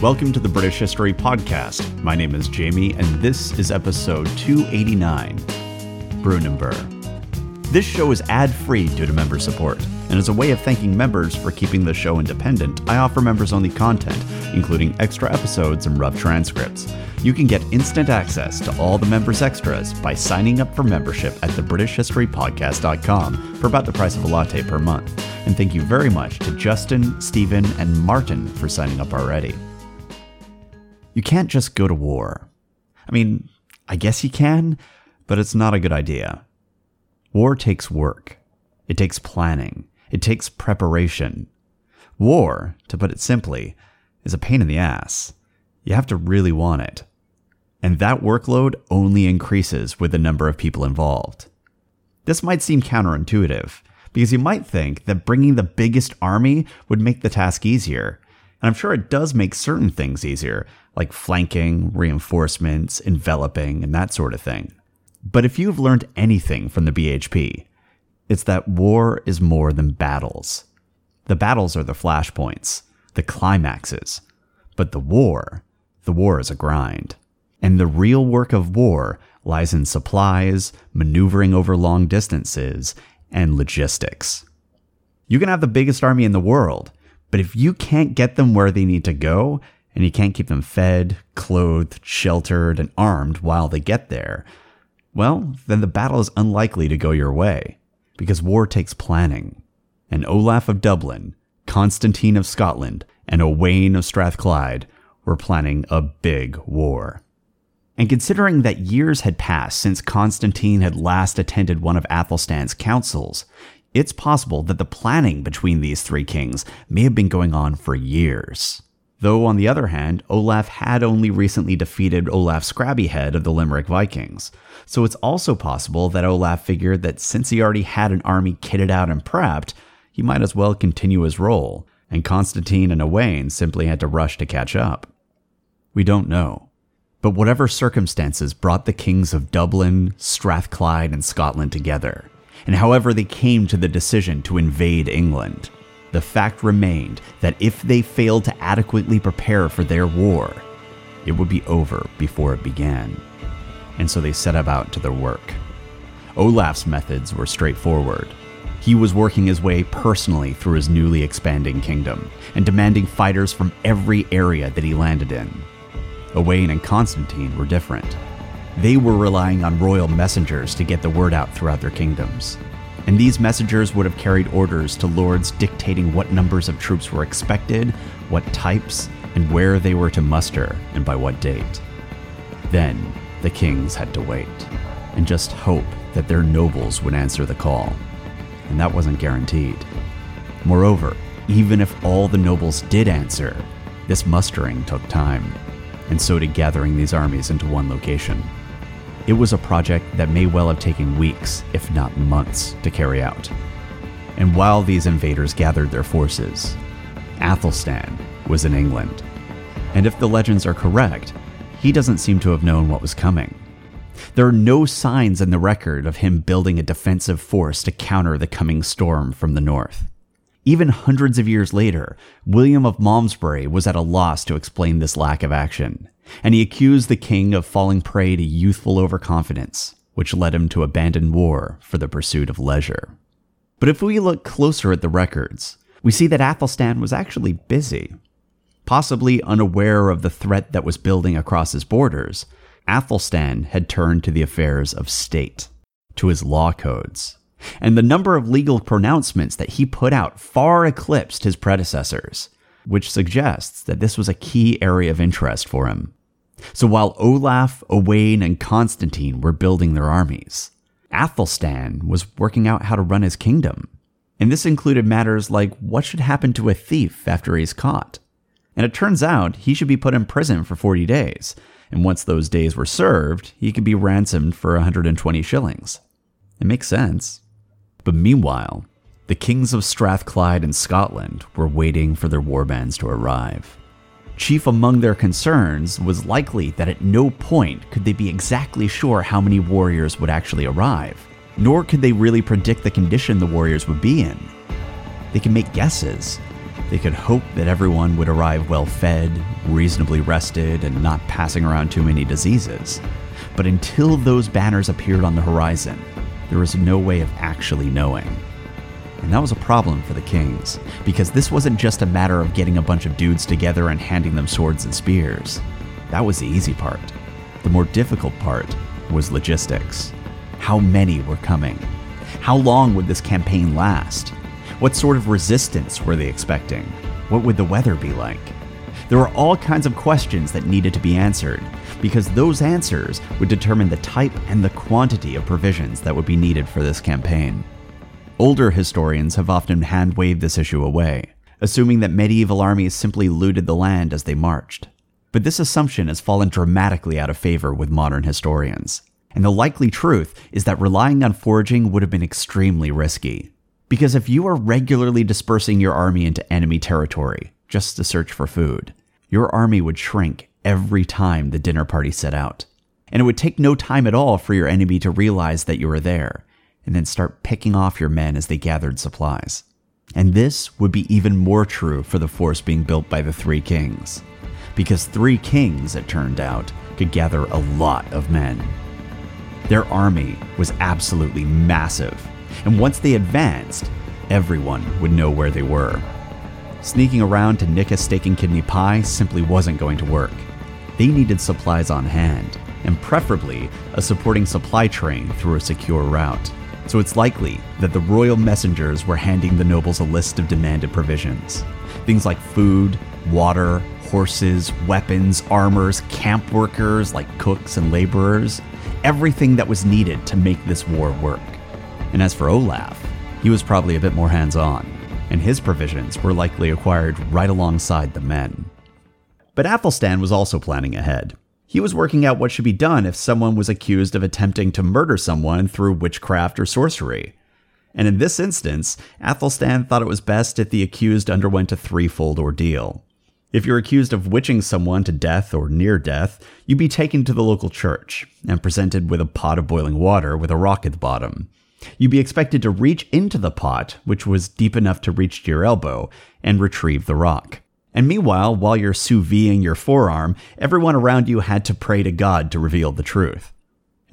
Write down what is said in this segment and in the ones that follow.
Welcome to the British History Podcast. My name is Jamie, and this is episode 289 Brunanburh. This show is ad free due to member support, and as a way of thanking members for keeping the show independent, I offer members only content, including extra episodes and rough transcripts. You can get instant access to all the members' extras by signing up for membership at thebritishhistorypodcast.com for about the price of a latte per month. And thank you very much to Justin, Stephen, and Martin for signing up already. You can't just go to war. I mean, I guess you can, but it's not a good idea. War takes work. It takes planning. It takes preparation. War, to put it simply, is a pain in the ass. You have to really want it. And that workload only increases with the number of people involved. This might seem counterintuitive, because you might think that bringing the biggest army would make the task easier. And I'm sure it does make certain things easier, like flanking, reinforcements, enveloping, and that sort of thing. But if you've learned anything from the BHP, it's that war is more than battles. The battles are the flashpoints, the climaxes. But the war, the war is a grind. And the real work of war lies in supplies, maneuvering over long distances, and logistics. You can have the biggest army in the world, but if you can't get them where they need to go, and you can't keep them fed, clothed, sheltered, and armed while they get there, well, then the battle is unlikely to go your way, because war takes planning. And Olaf of Dublin, Constantine of Scotland, and Owain of Strathclyde were planning a big war. And considering that years had passed since Constantine had last attended one of Athelstan's councils, it's possible that the planning between these three kings may have been going on for years. Though, on the other hand, Olaf had only recently defeated Olaf Scabbyhead of the Limerick Vikings, so it's also possible that Olaf figured that since he already had an army kitted out and prepped, he might as well continue his role, and Constantine and Owain simply had to rush to catch up. We don't know. But whatever circumstances brought the kings of Dublin, Strathclyde, and Scotland together, and however they came to the decision to invade England, the fact remained that if they failed to adequately prepare for their war, it would be over before it began. And so they set about to their work. Olaf's methods were straightforward. He was working his way personally through his newly expanding kingdom and demanding fighters from every area that he landed in. Owain and Constantine were different. They were relying on royal messengers to get the word out throughout their kingdoms and these messengers would have carried orders to lords dictating what numbers of troops were expected, what types, and where they were to muster, and by what date. Then, the kings had to wait, and just hope that their nobles would answer the call. And that wasn't guaranteed. Moreover, even if all the nobles did answer, this mustering took time, and so did gathering these armies into one location. It was a project that may well have taken weeks, if not months, to carry out. And while these invaders gathered their forces, Athelstan was in England. And if the legends are correct, he doesn't seem to have known what was coming. There are no signs in the record of him building a defensive force to counter the coming storm from the north. Even hundreds of years later, William of Malmesbury was at a loss to explain this lack of action and he accused the king of falling prey to youthful overconfidence, which led him to abandon war for the pursuit of leisure. But if we look closer at the records, we see that Athelstan was actually busy. Possibly unaware of the threat that was building across his borders, Athelstan had turned to the affairs of state, to his law codes. And the number of legal pronouncements that he put out far eclipsed his predecessors, which suggests that this was a key area of interest for him. So while Olaf, Owain, and Constantine were building their armies, Athelstan was working out how to run his kingdom. And this included matters like what should happen to a thief after he's caught. And it turns out he should be put in prison for 40 days, and once those days were served, he could be ransomed for 120 shillings. It makes sense. But meanwhile, the kings of Strathclyde and Scotland were waiting for their warbands to arrive. Chief among their concerns was likely that at no point could they be exactly sure how many warriors would actually arrive, nor could they really predict the condition the warriors would be in. They could make guesses, They could hope that everyone would arrive well fed, reasonably rested, and not passing around too many diseases. But until those banners appeared on the horizon, there was no way of actually knowing. And that was a problem for the kings, because this wasn't just a matter of getting a bunch of dudes together and handing them swords and spears. That was the easy part. The more difficult part was logistics. How many were coming? How long would this campaign last? What sort of resistance were they expecting? What would the weather be like? There were all kinds of questions that needed to be answered, because those answers would determine the type and the quantity of provisions that would be needed for this campaign. Older historians have often hand waved this issue away, assuming that medieval armies simply looted the land as they marched. But this assumption has fallen dramatically out of favor with modern historians. And the likely truth is that relying on foraging would have been extremely risky. Because if you are regularly dispersing your army into enemy territory just to search for food, your army would shrink every time the dinner party set out. And it would take no time at all for your enemy to realize that you were there and then start picking off your men as they gathered supplies. And this would be even more true for the force being built by the Three Kings. Because Three Kings, it turned out, could gather a lot of men. Their army was absolutely massive, and once they advanced, everyone would know where they were. Sneaking around to nick a steak and kidney pie simply wasn't going to work. They needed supplies on hand, and preferably a supporting supply train through a secure route. So it's likely that the royal messengers were handing the nobles a list of demanded provisions. Things like food, water, horses, weapons, armors, camp workers like cooks and laborers, everything that was needed to make this war work. And as for Olaf, he was probably a bit more hands on, and his provisions were likely acquired right alongside the men. But Athelstan was also planning ahead. He was working out what should be done if someone was accused of attempting to murder someone through witchcraft or sorcery. And in this instance, Athelstan thought it was best if the accused underwent a threefold ordeal. If you're accused of witching someone to death or near death, you'd be taken to the local church and presented with a pot of boiling water with a rock at the bottom. You'd be expected to reach into the pot, which was deep enough to reach to your elbow, and retrieve the rock. And meanwhile, while you're sous videing your forearm, everyone around you had to pray to God to reveal the truth.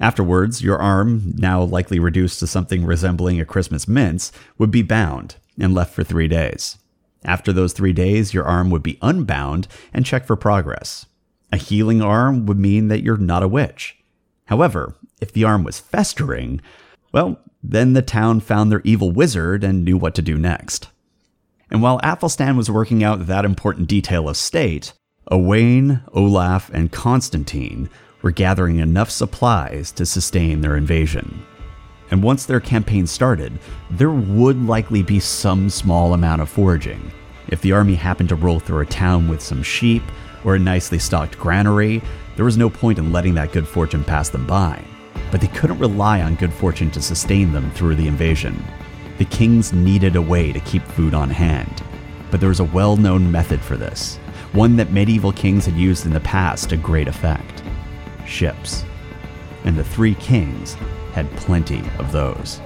Afterwards, your arm, now likely reduced to something resembling a Christmas mince, would be bound and left for three days. After those three days, your arm would be unbound and checked for progress. A healing arm would mean that you're not a witch. However, if the arm was festering, well, then the town found their evil wizard and knew what to do next. And while Athelstan was working out that important detail of state, Owain, Olaf, and Constantine were gathering enough supplies to sustain their invasion. And once their campaign started, there would likely be some small amount of foraging. If the army happened to roll through a town with some sheep or a nicely stocked granary, there was no point in letting that good fortune pass them by. But they couldn't rely on good fortune to sustain them through the invasion. The kings needed a way to keep food on hand. But there was a well known method for this, one that medieval kings had used in the past to great effect ships. And the three kings had plenty of those.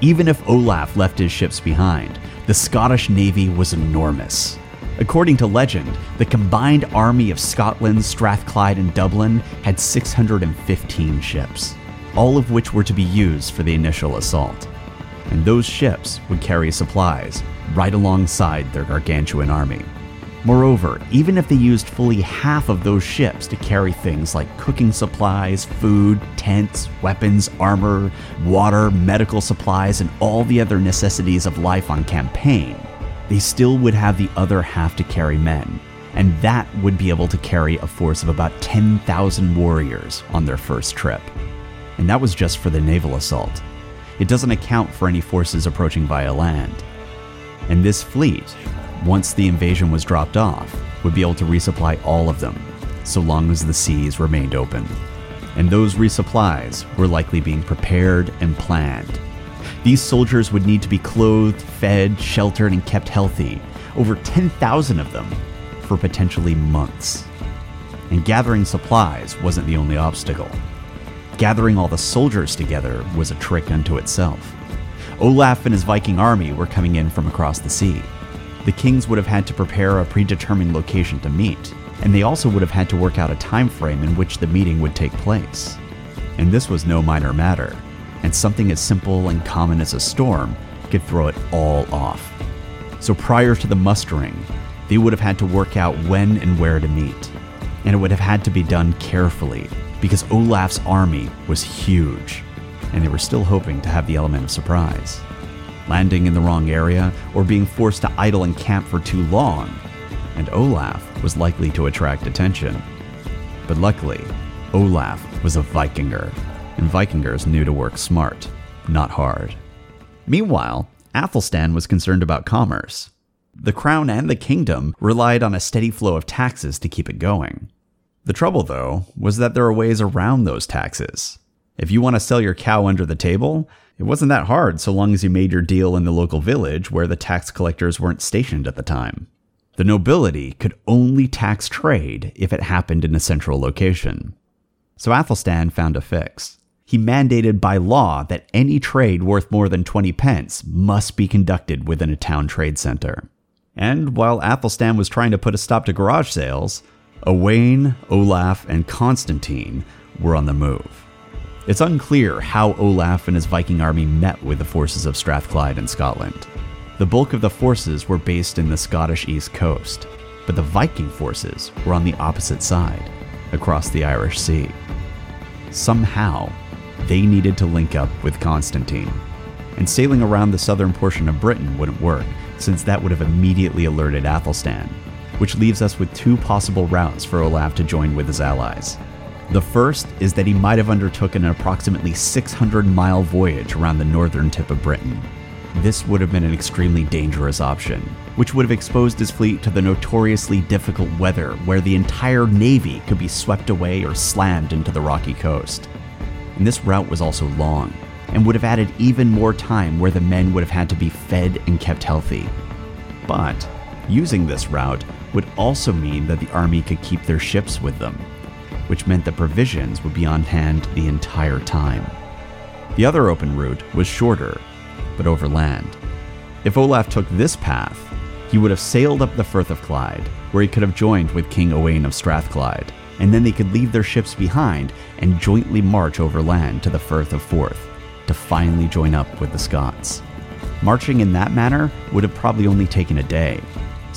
Even if Olaf left his ships behind, the Scottish navy was enormous. According to legend, the combined army of Scotland, Strathclyde, and Dublin had 615 ships, all of which were to be used for the initial assault and those ships would carry supplies right alongside their gargantuan army. Moreover, even if they used fully half of those ships to carry things like cooking supplies, food, tents, weapons, armor, water, medical supplies, and all the other necessities of life on campaign, they still would have the other half to carry men, and that would be able to carry a force of about 10,000 warriors on their first trip. And that was just for the naval assault it doesn't account for any forces approaching via land. And this fleet, once the invasion was dropped off, would be able to resupply all of them, so long as the seas remained open. And those resupplies were likely being prepared and planned. These soldiers would need to be clothed, fed, sheltered, and kept healthy, over 10,000 of them, for potentially months. And gathering supplies wasn't the only obstacle. Gathering all the soldiers together was a trick unto itself. Olaf and his Viking army were coming in from across the sea. the kings would have had to prepare a predetermined location to meet, and they also would have had to work out a time frame in which the meeting would take place. And this was no minor matter, and something as simple and common as a storm could throw it all off. So prior to the mustering, they would have had to work out when and where to meet. And it would have had to be done carefully because Olaf's army was huge, and they were still hoping to have the element of surprise. Landing in the wrong area or being forced to idle and camp for too long, and Olaf was likely to attract attention. But luckily, Olaf was a Vikinger, and Vikingers knew to work smart, not hard. Meanwhile, Athelstan was concerned about commerce. The crown and the kingdom relied on a steady flow of taxes to keep it going. The trouble, though, was that there are ways around those taxes. If you want to sell your cow under the table, it wasn't that hard so long as you made your deal in the local village where the tax collectors weren't stationed at the time. The nobility could only tax trade if it happened in a central location. So Athelstan found a fix he mandated by law that any trade worth more than 20 pence must be conducted within a town trade center. And while Athelstan was trying to put a stop to garage sales, Owain, Olaf, and Constantine were on the move. It's unclear how Olaf and his Viking army met with the forces of Strathclyde in Scotland. The bulk of the forces were based in the Scottish east coast, but the Viking forces were on the opposite side, across the Irish Sea. Somehow, they needed to link up with Constantine. And sailing around the southern portion of Britain wouldn't work, since that would have immediately alerted Athelstan, which leaves us with two possible routes for Olaf to join with his allies. The first is that he might have undertaken an approximately 600 mile voyage around the northern tip of Britain. This would have been an extremely dangerous option, which would have exposed his fleet to the notoriously difficult weather where the entire navy could be swept away or slammed into the rocky coast and this route was also long, and would have added even more time where the men would have had to be fed and kept healthy. But using this route would also mean that the army could keep their ships with them, which meant that provisions would be on hand the entire time. The other open route was shorter, but overland. If Olaf took this path, he would have sailed up the Firth of Clyde, where he could have joined with King Owain of Strathclyde, and then they could leave their ships behind and jointly march overland to the Firth of Forth to finally join up with the Scots. Marching in that manner would have probably only taken a day,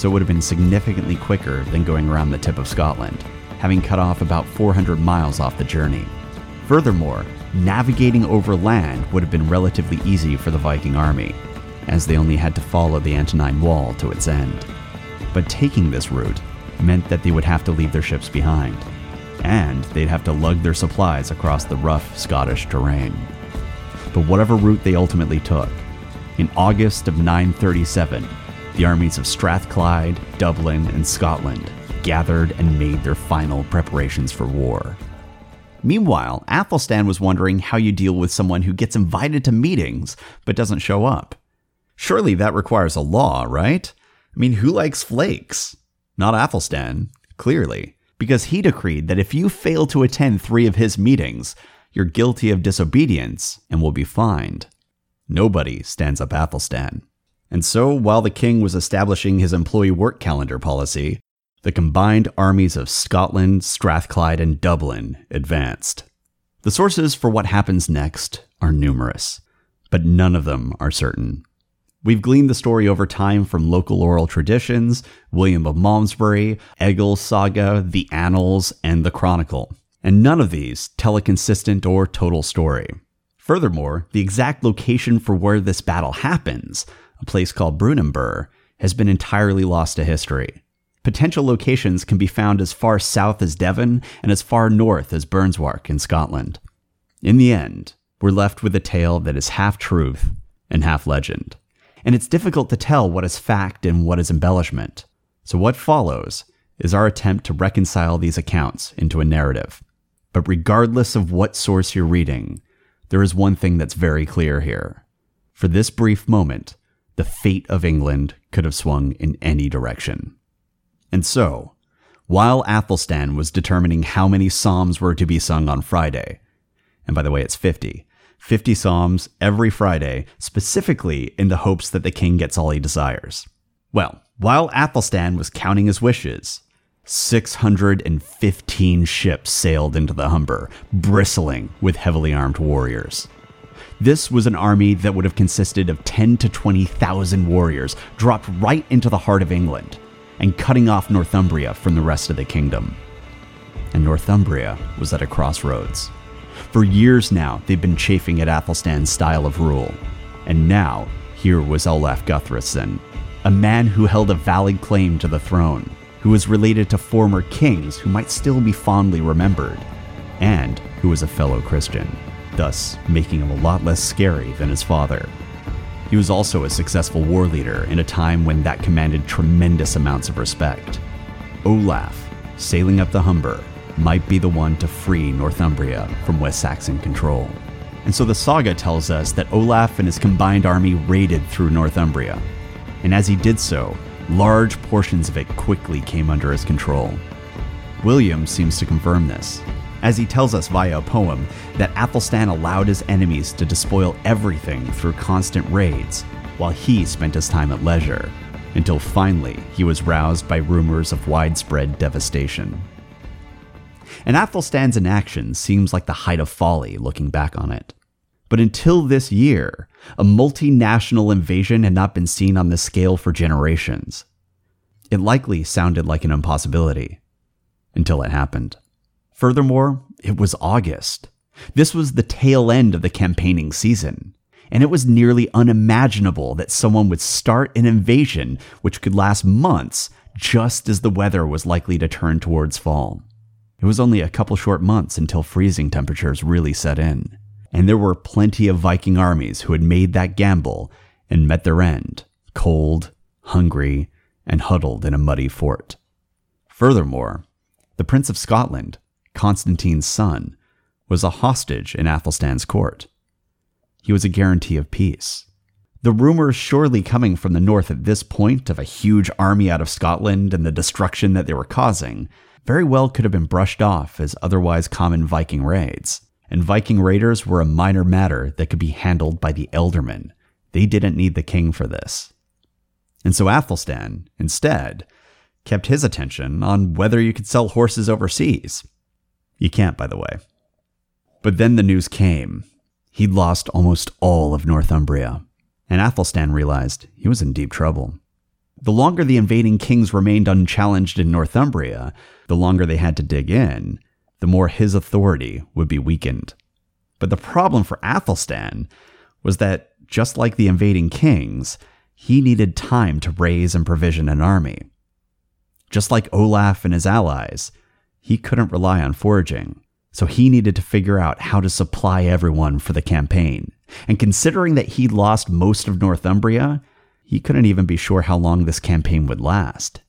so it would have been significantly quicker than going around the tip of Scotland, having cut off about 400 miles off the journey. Furthermore, navigating overland would have been relatively easy for the Viking army, as they only had to follow the Antonine Wall to its end. But taking this route meant that they would have to leave their ships behind, and they'd have to lug their supplies across the rough Scottish terrain. But whatever route they ultimately took, in August of 937, the armies of Strathclyde, Dublin, and Scotland gathered and made their final preparations for war. Meanwhile, Athelstan was wondering how you deal with someone who gets invited to meetings but doesn't show up. Surely that requires a law, right? I mean, who likes flakes? Not Athelstan, clearly, because he decreed that if you fail to attend three of his meetings, you're guilty of disobedience and will be fined. Nobody stands up Athelstan. And so, while the king was establishing his employee work calendar policy, the combined armies of Scotland, Strathclyde, and Dublin advanced. The sources for what happens next are numerous, but none of them are certain. We've gleaned the story over time from local oral traditions, William of Malmesbury, Egil's saga, the Annals, and the Chronicle. And none of these tell a consistent or total story. Furthermore, the exact location for where this battle happens, a place called Brunanburh, has been entirely lost to history. Potential locations can be found as far south as Devon and as far north as Burnswark in Scotland. In the end, we're left with a tale that is half truth and half legend and it's difficult to tell what is fact and what is embellishment. So, what follows is our attempt to reconcile these accounts into a narrative. But regardless of what source you're reading, there is one thing that's very clear here. For this brief moment, the fate of England could have swung in any direction. And so, while Athelstan was determining how many psalms were to be sung on Friday, and by the way, it's 50, 50 Psalms every Friday, specifically in the hopes that the king gets all he desires. Well, While Athelstan was counting his wishes, 615 ships sailed into the Humber, bristling with heavily armed warriors. This was an army that would have consisted of 10 to 20,000 warriors dropped right into the heart of England and cutting off Northumbria from the rest of the kingdom. And Northumbria was at a crossroads. For years now, they've been chafing at Athelstan's style of rule. And now, here was Olaf Guthrason, a man who held a valid claim to the throne, who was related to former kings who might still be fondly remembered, and who was a fellow Christian, thus making him a lot less scary than his father. He was also a successful war leader in a time when that commanded tremendous amounts of respect. Olaf, sailing up the Humber, might be the one to free Northumbria from West Saxon control. And so the saga tells us that Olaf and his combined army raided through Northumbria. And as he did so, large portions of it quickly came under his control. William seems to confirm this, as he tells us via a poem that Athelstan allowed his enemies to despoil everything through constant raids, while he spent his time at leisure, until finally he was roused by rumors of widespread devastation. And Athelstan's inaction seems like the height of folly looking back on it. But until this year, a multinational invasion had not been seen on this scale for generations. It likely sounded like an impossibility until it happened. Furthermore, it was August. This was the tail end of the campaigning season, and it was nearly unimaginable that someone would start an invasion which could last months just as the weather was likely to turn towards fall. It was only a couple short months until freezing temperatures really set in, and there were plenty of Viking armies who had made that gamble and met their end, cold, hungry, and huddled in a muddy fort. Furthermore, the Prince of Scotland, Constantine's son, was a hostage in Athelstan's court. He was a guarantee of peace. The rumors surely coming from the north at this point of a huge army out of Scotland and the destruction that they were causing very well could have been brushed off as otherwise common Viking raids. And Viking raiders were a minor matter that could be handled by the Ealdormen. They didn't need the king for this. And so Athelstan, instead, kept his attention on whether you could sell horses overseas. You can't, by the way. But then the news came. He'd lost almost all of Northumbria, and Athelstan realized he was in deep trouble. The longer the invading kings remained unchallenged in Northumbria, the longer they had to dig in, the more his authority would be weakened. But the problem for Athelstan was that, just like the invading kings, he needed time to raise and provision an army. Just like Olaf and his allies, he couldn't rely on foraging, so he needed to figure out how to supply everyone for the campaign. And considering that he'd lost most of Northumbria, he couldn't even be sure how long this campaign would last.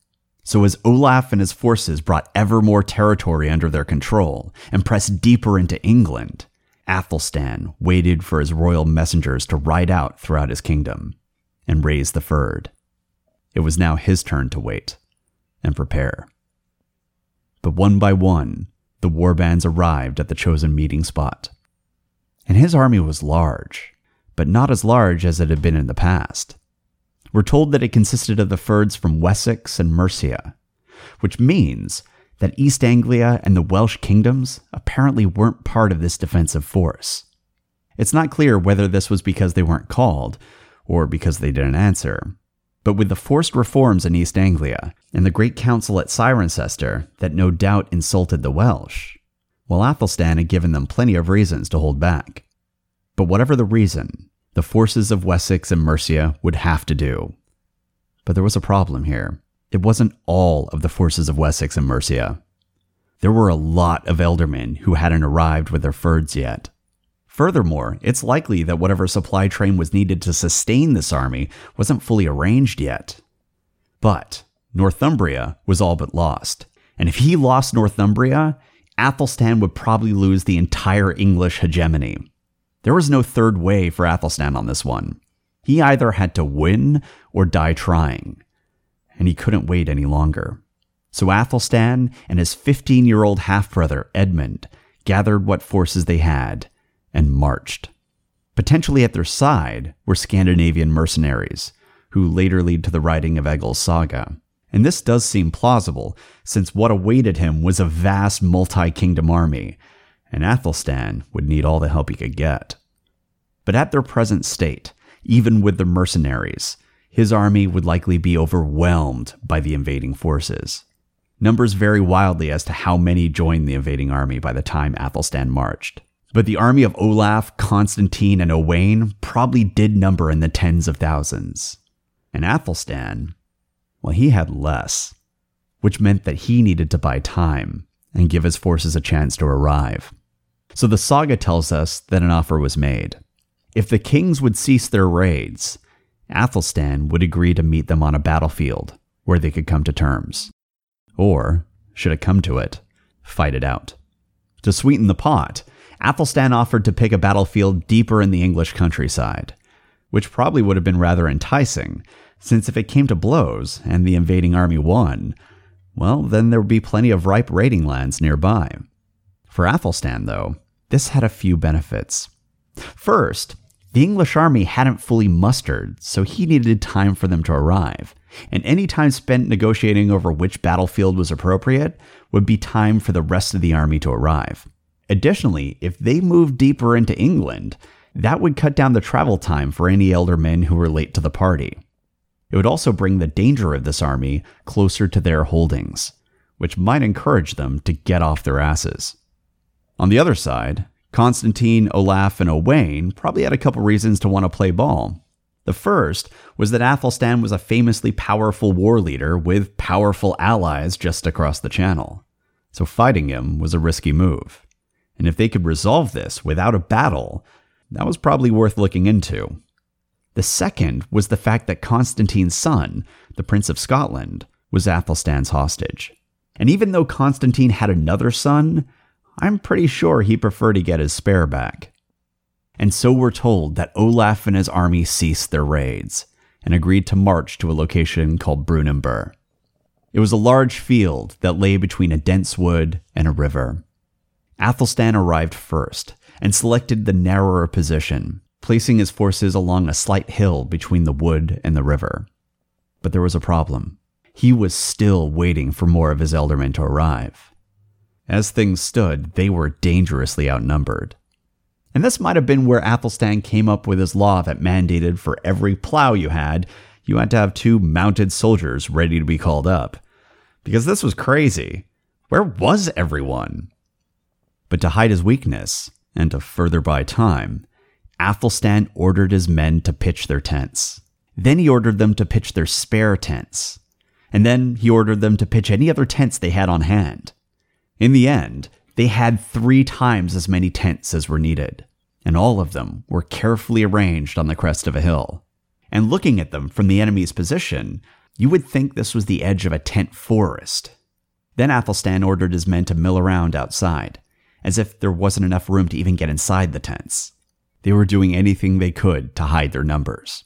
So, as Olaf and his forces brought ever more territory under their control and pressed deeper into England, Athelstan waited for his royal messengers to ride out throughout his kingdom and raise the fyrd. It was now his turn to wait and prepare. But one by one, the warbands arrived at the chosen meeting spot. And his army was large, but not as large as it had been in the past. We're told that it consisted of the fyrds from Wessex and Mercia, which means that East Anglia and the Welsh kingdoms apparently weren't part of this defensive force. It's not clear whether this was because they weren't called or because they didn't answer. But with the forced reforms in East Anglia and the great council at Cirencester that no doubt insulted the Welsh, well, Athelstan had given them plenty of reasons to hold back. But whatever the reason, the forces of Wessex and Mercia would have to do. But there was a problem here. It wasn't all of the forces of Wessex and Mercia. There were a lot of ealdormen who hadn't arrived with their fyrds yet. Furthermore, it's likely that whatever supply train was needed to sustain this army wasn't fully arranged yet. But Northumbria was all but lost. And if he lost Northumbria, Athelstan would probably lose the entire English hegemony. There was no third way for Athelstan on this one. He either had to win or die trying, and he couldn't wait any longer. So Athelstan and his 15 year old half brother Edmund gathered what forces they had and marched. Potentially at their side were Scandinavian mercenaries, who later lead to the writing of Egil's saga. And this does seem plausible, since what awaited him was a vast multi kingdom army, and Athelstan would need all the help he could get. But at their present state, even with the mercenaries, his army would likely be overwhelmed by the invading forces. Numbers vary wildly as to how many joined the invading army by the time Athelstan marched. But the army of Olaf, Constantine, and Owain probably did number in the tens of thousands. And Athelstan, well, he had less, which meant that he needed to buy time and give his forces a chance to arrive. So the saga tells us that an offer was made. If the kings would cease their raids, Athelstan would agree to meet them on a battlefield where they could come to terms. Or, should it come to it, fight it out. To sweeten the pot, Athelstan offered to pick a battlefield deeper in the English countryside, which probably would have been rather enticing, since if it came to blows and the invading army won, well, then there would be plenty of ripe raiding lands nearby. For Athelstan, though, this had a few benefits. First, the English army hadn't fully mustered, so he needed time for them to arrive, and any time spent negotiating over which battlefield was appropriate would be time for the rest of the army to arrive. Additionally, if they moved deeper into England, that would cut down the travel time for any ealdormen who were late to the party. It would also bring the danger of this army closer to their holdings, which might encourage them to get off their asses. On the other side, Constantine, Olaf, and Owain probably had a couple reasons to want to play ball. The first was that Athelstan was a famously powerful war leader with powerful allies just across the channel. So fighting him was a risky move. And if they could resolve this without a battle, that was probably worth looking into. The second was the fact that Constantine's son, the Prince of Scotland, was Athelstan's hostage. And even though Constantine had another son, I'm pretty sure he preferred to get his spare back. And so we're told that Olaf and his army ceased their raids and agreed to march to a location called Brunanburh. It was a large field that lay between a dense wood and a river. Athelstan arrived first and selected the narrower position, placing his forces along a slight hill between the wood and the river. But there was a problem. He was still waiting for more of his ealdormen to arrive. As things stood, they were dangerously outnumbered. And this might have been where Athelstan came up with his law that mandated for every plow you had, you had to have two mounted soldiers ready to be called up. Because this was crazy. Where was everyone? But to hide his weakness, and to further buy time, Athelstan ordered his men to pitch their tents. Then he ordered them to pitch their spare tents. And then he ordered them to pitch any other tents they had on hand. In the end, they had three times as many tents as were needed, and all of them were carefully arranged on the crest of a hill. And looking at them from the enemy's position, you would think this was the edge of a tent forest. Then Athelstan ordered his men to mill around outside, as if there wasn't enough room to even get inside the tents. They were doing anything they could to hide their numbers.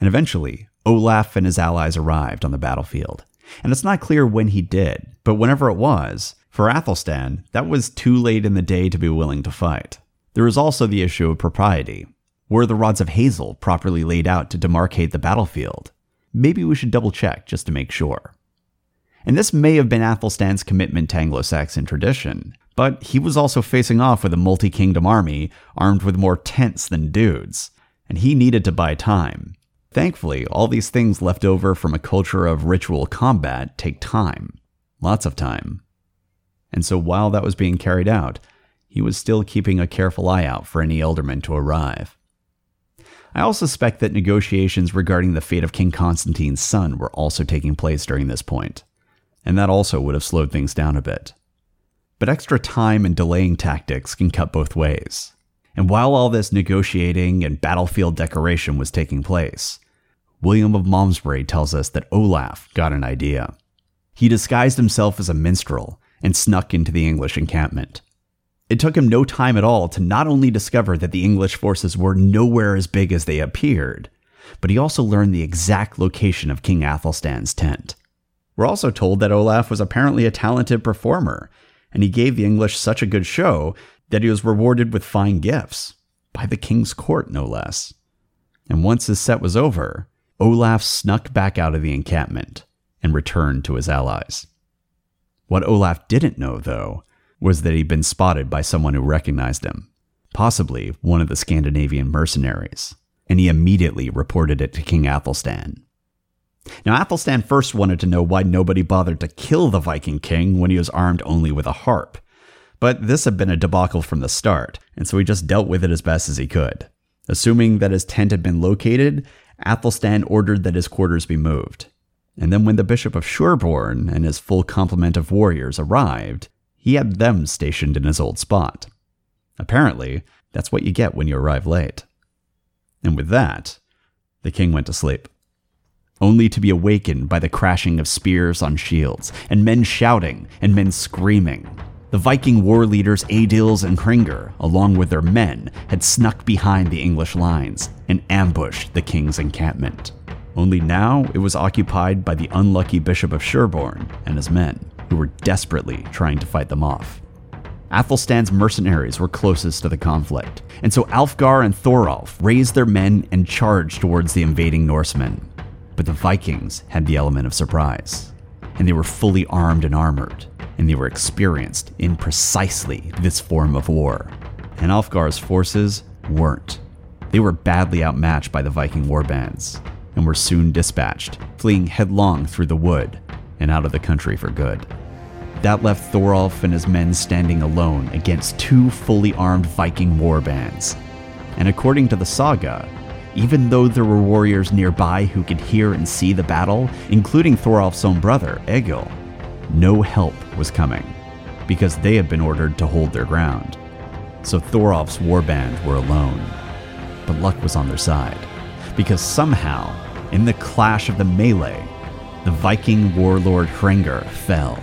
And eventually, Olaf and his allies arrived on the battlefield. And it's not clear when he did, but whenever it was, for Athelstan, that was too late in the day to be willing to fight. There was also the issue of propriety. Were the rods of hazel properly laid out to demarcate the battlefield? Maybe we should double check just to make sure. And this may have been Athelstan's commitment to Anglo Saxon tradition, but he was also facing off with a multi kingdom army armed with more tents than dudes, and he needed to buy time. Thankfully, all these things left over from a culture of ritual combat take time. Lots of time. And so while that was being carried out, he was still keeping a careful eye out for any ealdormen to arrive. I also suspect that negotiations regarding the fate of King Constantine's son were also taking place during this point, and that also would have slowed things down a bit. But extra time and delaying tactics can cut both ways. And while all this negotiating and battlefield decoration was taking place, William of Malmesbury tells us that Olaf got an idea. He disguised himself as a minstrel and snuck into the English encampment. It took him no time at all to not only discover that the English forces were nowhere as big as they appeared, but he also learned the exact location of King Athelstan's tent. We're also told that Olaf was apparently a talented performer, and he gave the English such a good show that he was rewarded with fine gifts, by the king's court no less. And once his set was over, Olaf snuck back out of the encampment and returned to his allies. What Olaf didn't know, though, was that he'd been spotted by someone who recognized him, possibly one of the Scandinavian mercenaries, and he immediately reported it to King Athelstan. Now, Athelstan first wanted to know why nobody bothered to kill the Viking king when he was armed only with a harp. But this had been a debacle from the start, and so he just dealt with it as best as he could. Assuming that his tent had been located, Athelstan ordered that his quarters be moved. And then when the Bishop of Sherborne and his full complement of warriors arrived, he had them stationed in his old spot. Apparently, that's what you get when you arrive late. And with that, the king went to sleep, only to be awakened by the crashing of spears on shields, and men shouting, and men screaming. The Viking war leaders Adils and Hringr, along with their men, had snuck behind the English lines and ambushed the king's encampment. Only now it was occupied by the unlucky Bishop of Sherborne and his men, who were desperately trying to fight them off. Athelstan's mercenaries were closest to the conflict, and so Alfgar and Thorolf raised their men and charged towards the invading Norsemen. But the Vikings had the element of surprise, and they were fully armed and armored, and they were experienced in precisely this form of war. And Alfgar's forces weren't. They were badly outmatched by the Viking warbands, and were soon dispatched, fleeing headlong through the wood and out of the country for good. That left Thorolf and his men standing alone against two fully armed Viking warbands. And according to the saga, even though there were warriors nearby who could hear and see the battle, including Thorolf's own brother, Egil, no help was coming, because they had been ordered to hold their ground. So Thorolf's warband were alone. But luck was on their side, because somehow, in the clash of the melee, the Viking warlord Hringr fell.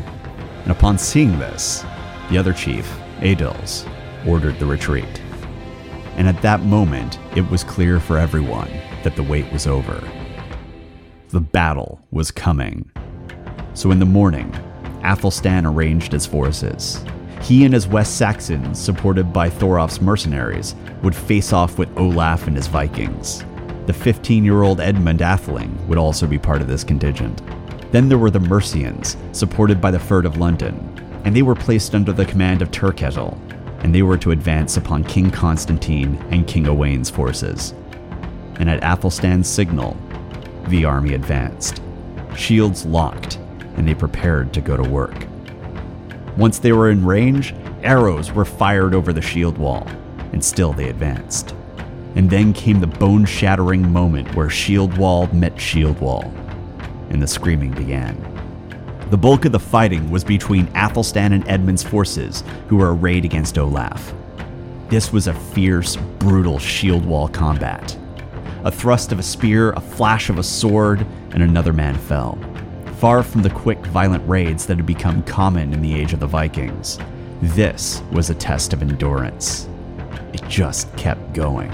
And upon seeing this, the other chief, Adils, ordered the retreat. And at that moment, it was clear for everyone that the wait was over. The battle was coming. So in the morning, Athelstan arranged his forces. He and his West Saxons, supported by Thorolf's mercenaries, would face off with Olaf and his Vikings. The 15 year old Edmund Atheling would also be part of this contingent. Then there were the Mercians, supported by the Fyrd of London, and they were placed under the command of Turketil, and they were to advance upon King Constantine and King Owain's forces. And at Athelstan's signal, the army advanced, shields locked, and they prepared to go to work. Once they were in range, arrows were fired over the shield wall, and still they advanced. And then came the bone shattering moment where shield wall met shield wall, and the screaming began. The bulk of the fighting was between Athelstan and Edmund's forces, who were arrayed against Olaf. This was a fierce, brutal shield wall combat. A thrust of a spear, a flash of a sword, and another man fell. Far from the quick, violent raids that had become common in the age of the Vikings, this was a test of endurance. It just kept going.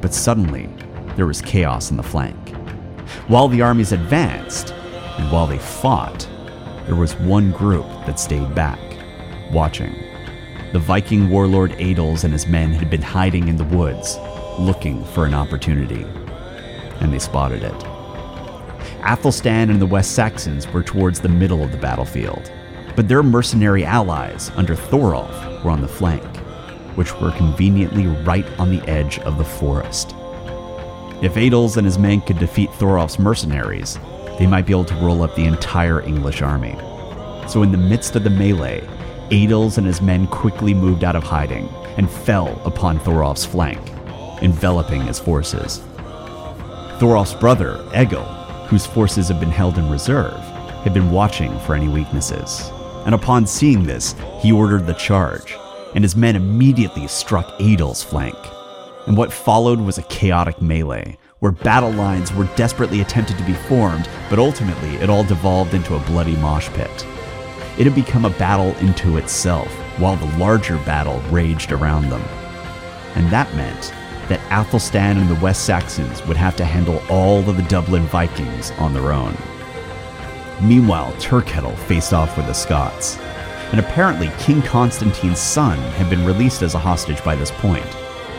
But suddenly, there was chaos in the flank. While the armies advanced, and while they fought, there was one group that stayed back, watching. The Viking warlord Adils and his men had been hiding in the woods, looking for an opportunity. And they spotted it. Athelstan and the West Saxons were towards the middle of the battlefield, but their mercenary allies under Thorolf were on the flank, which were conveniently right on the edge of the forest. If Adils and his men could defeat Thorolf's mercenaries, they might be able to roll up the entire English army. So, in the midst of the melee, Adils and his men quickly moved out of hiding and fell upon Thorolf's flank, enveloping his forces. Thorolf's brother, Egil, whose forces had been held in reserve, had been watching for any weaknesses. And upon seeing this, he ordered the charge, and his men immediately struck Adil's flank. And what followed was a chaotic melee, where battle lines were desperately attempted to be formed, but ultimately it all devolved into a bloody mosh pit. It had become a battle into itself, while the larger battle raged around them. And that meant that Athelstan and the West Saxons would have to handle all of the Dublin Vikings on their own. Meanwhile, Turketil faced off with the Scots. And apparently, King Constantine's son had been released as a hostage by this point,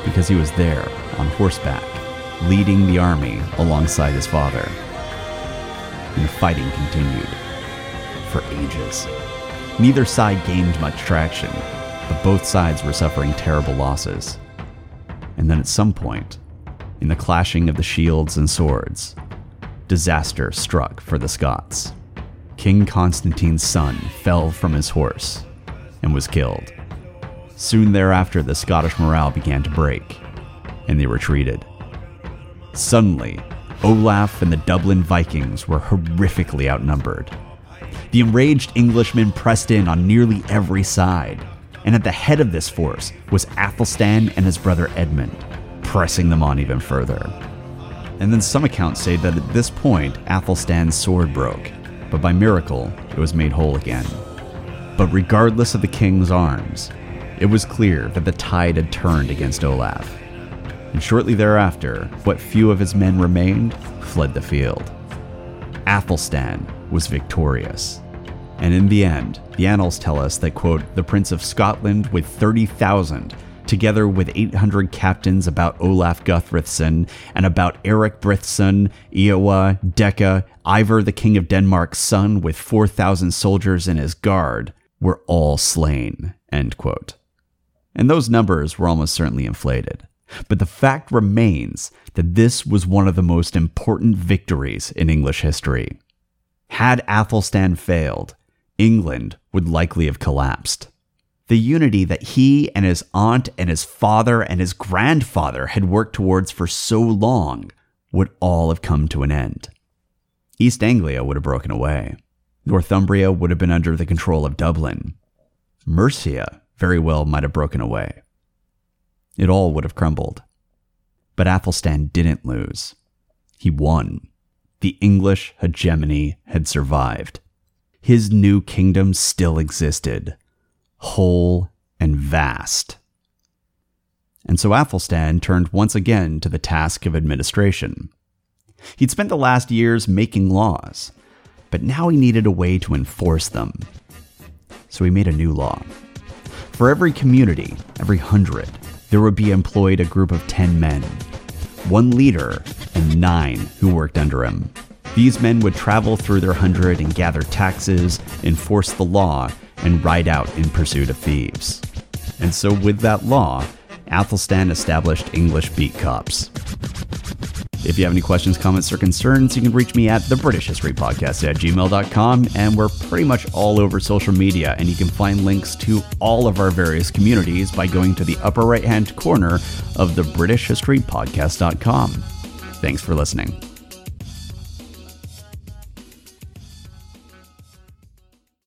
because he was there on horseback leading the army alongside his father. And the fighting continued for ages. Neither side gained much traction, but both sides were suffering terrible losses. And then at some point, in the clashing of the shields and swords, disaster struck for the Scots. King Constantine's son fell from his horse and was killed. Soon thereafter, the Scottish morale began to break, and they retreated. Suddenly, Olaf and the Dublin Vikings were horrifically outnumbered. The enraged Englishmen pressed in on nearly every side, and at the head of this force was Athelstan and his brother Edmund, pressing them on even further. And then some accounts say that at this point, Athelstan's sword broke, but by miracle, it was made whole again. But regardless of the king's arms, it was clear that the tide had turned against Olaf. And shortly thereafter, what few of his men remained fled the field. Athelstan was victorious. And in the end, the annals tell us that, quote, the Prince of Scotland with 30,000, together with 800 captains about Olaf Guthfrithson and about Eric Brithson, Eowa, Dekka, Ivar the King of Denmark's son with 4,000 soldiers in his guard, were all slain, end quote. And those numbers were almost certainly inflated. But the fact remains that this was one of the most important victories in English history. Had Athelstan failed, England would likely have collapsed. The unity that he and his aunt and his father and his grandfather had worked towards for so long would all have come to an end. East Anglia would have broken away. Northumbria would have been under the control of Dublin. Mercia very well might have broken away. It all would have crumbled. But Athelstan didn't lose. He won. The English hegemony had survived. His new kingdom still existed, whole and vast. And so Athelstan turned once again to the task of administration. He'd spent the last years making laws, but now he needed a way to enforce them. So he made a new law. For every community, every hundred, there would be employed a group of 10 men, one leader, and nine who worked under him. These men would travel through their hundred and gather taxes, enforce the law, and ride out in pursuit of thieves. And so, with that law, Athelstan established English beat cops. If you have any questions, comments, or concerns, you can reach me at the British History Podcast at gmail.com. And we're pretty much all over social media. And you can find links to all of our various communities by going to the upper right hand corner of the British History Podcast.com. Thanks for listening.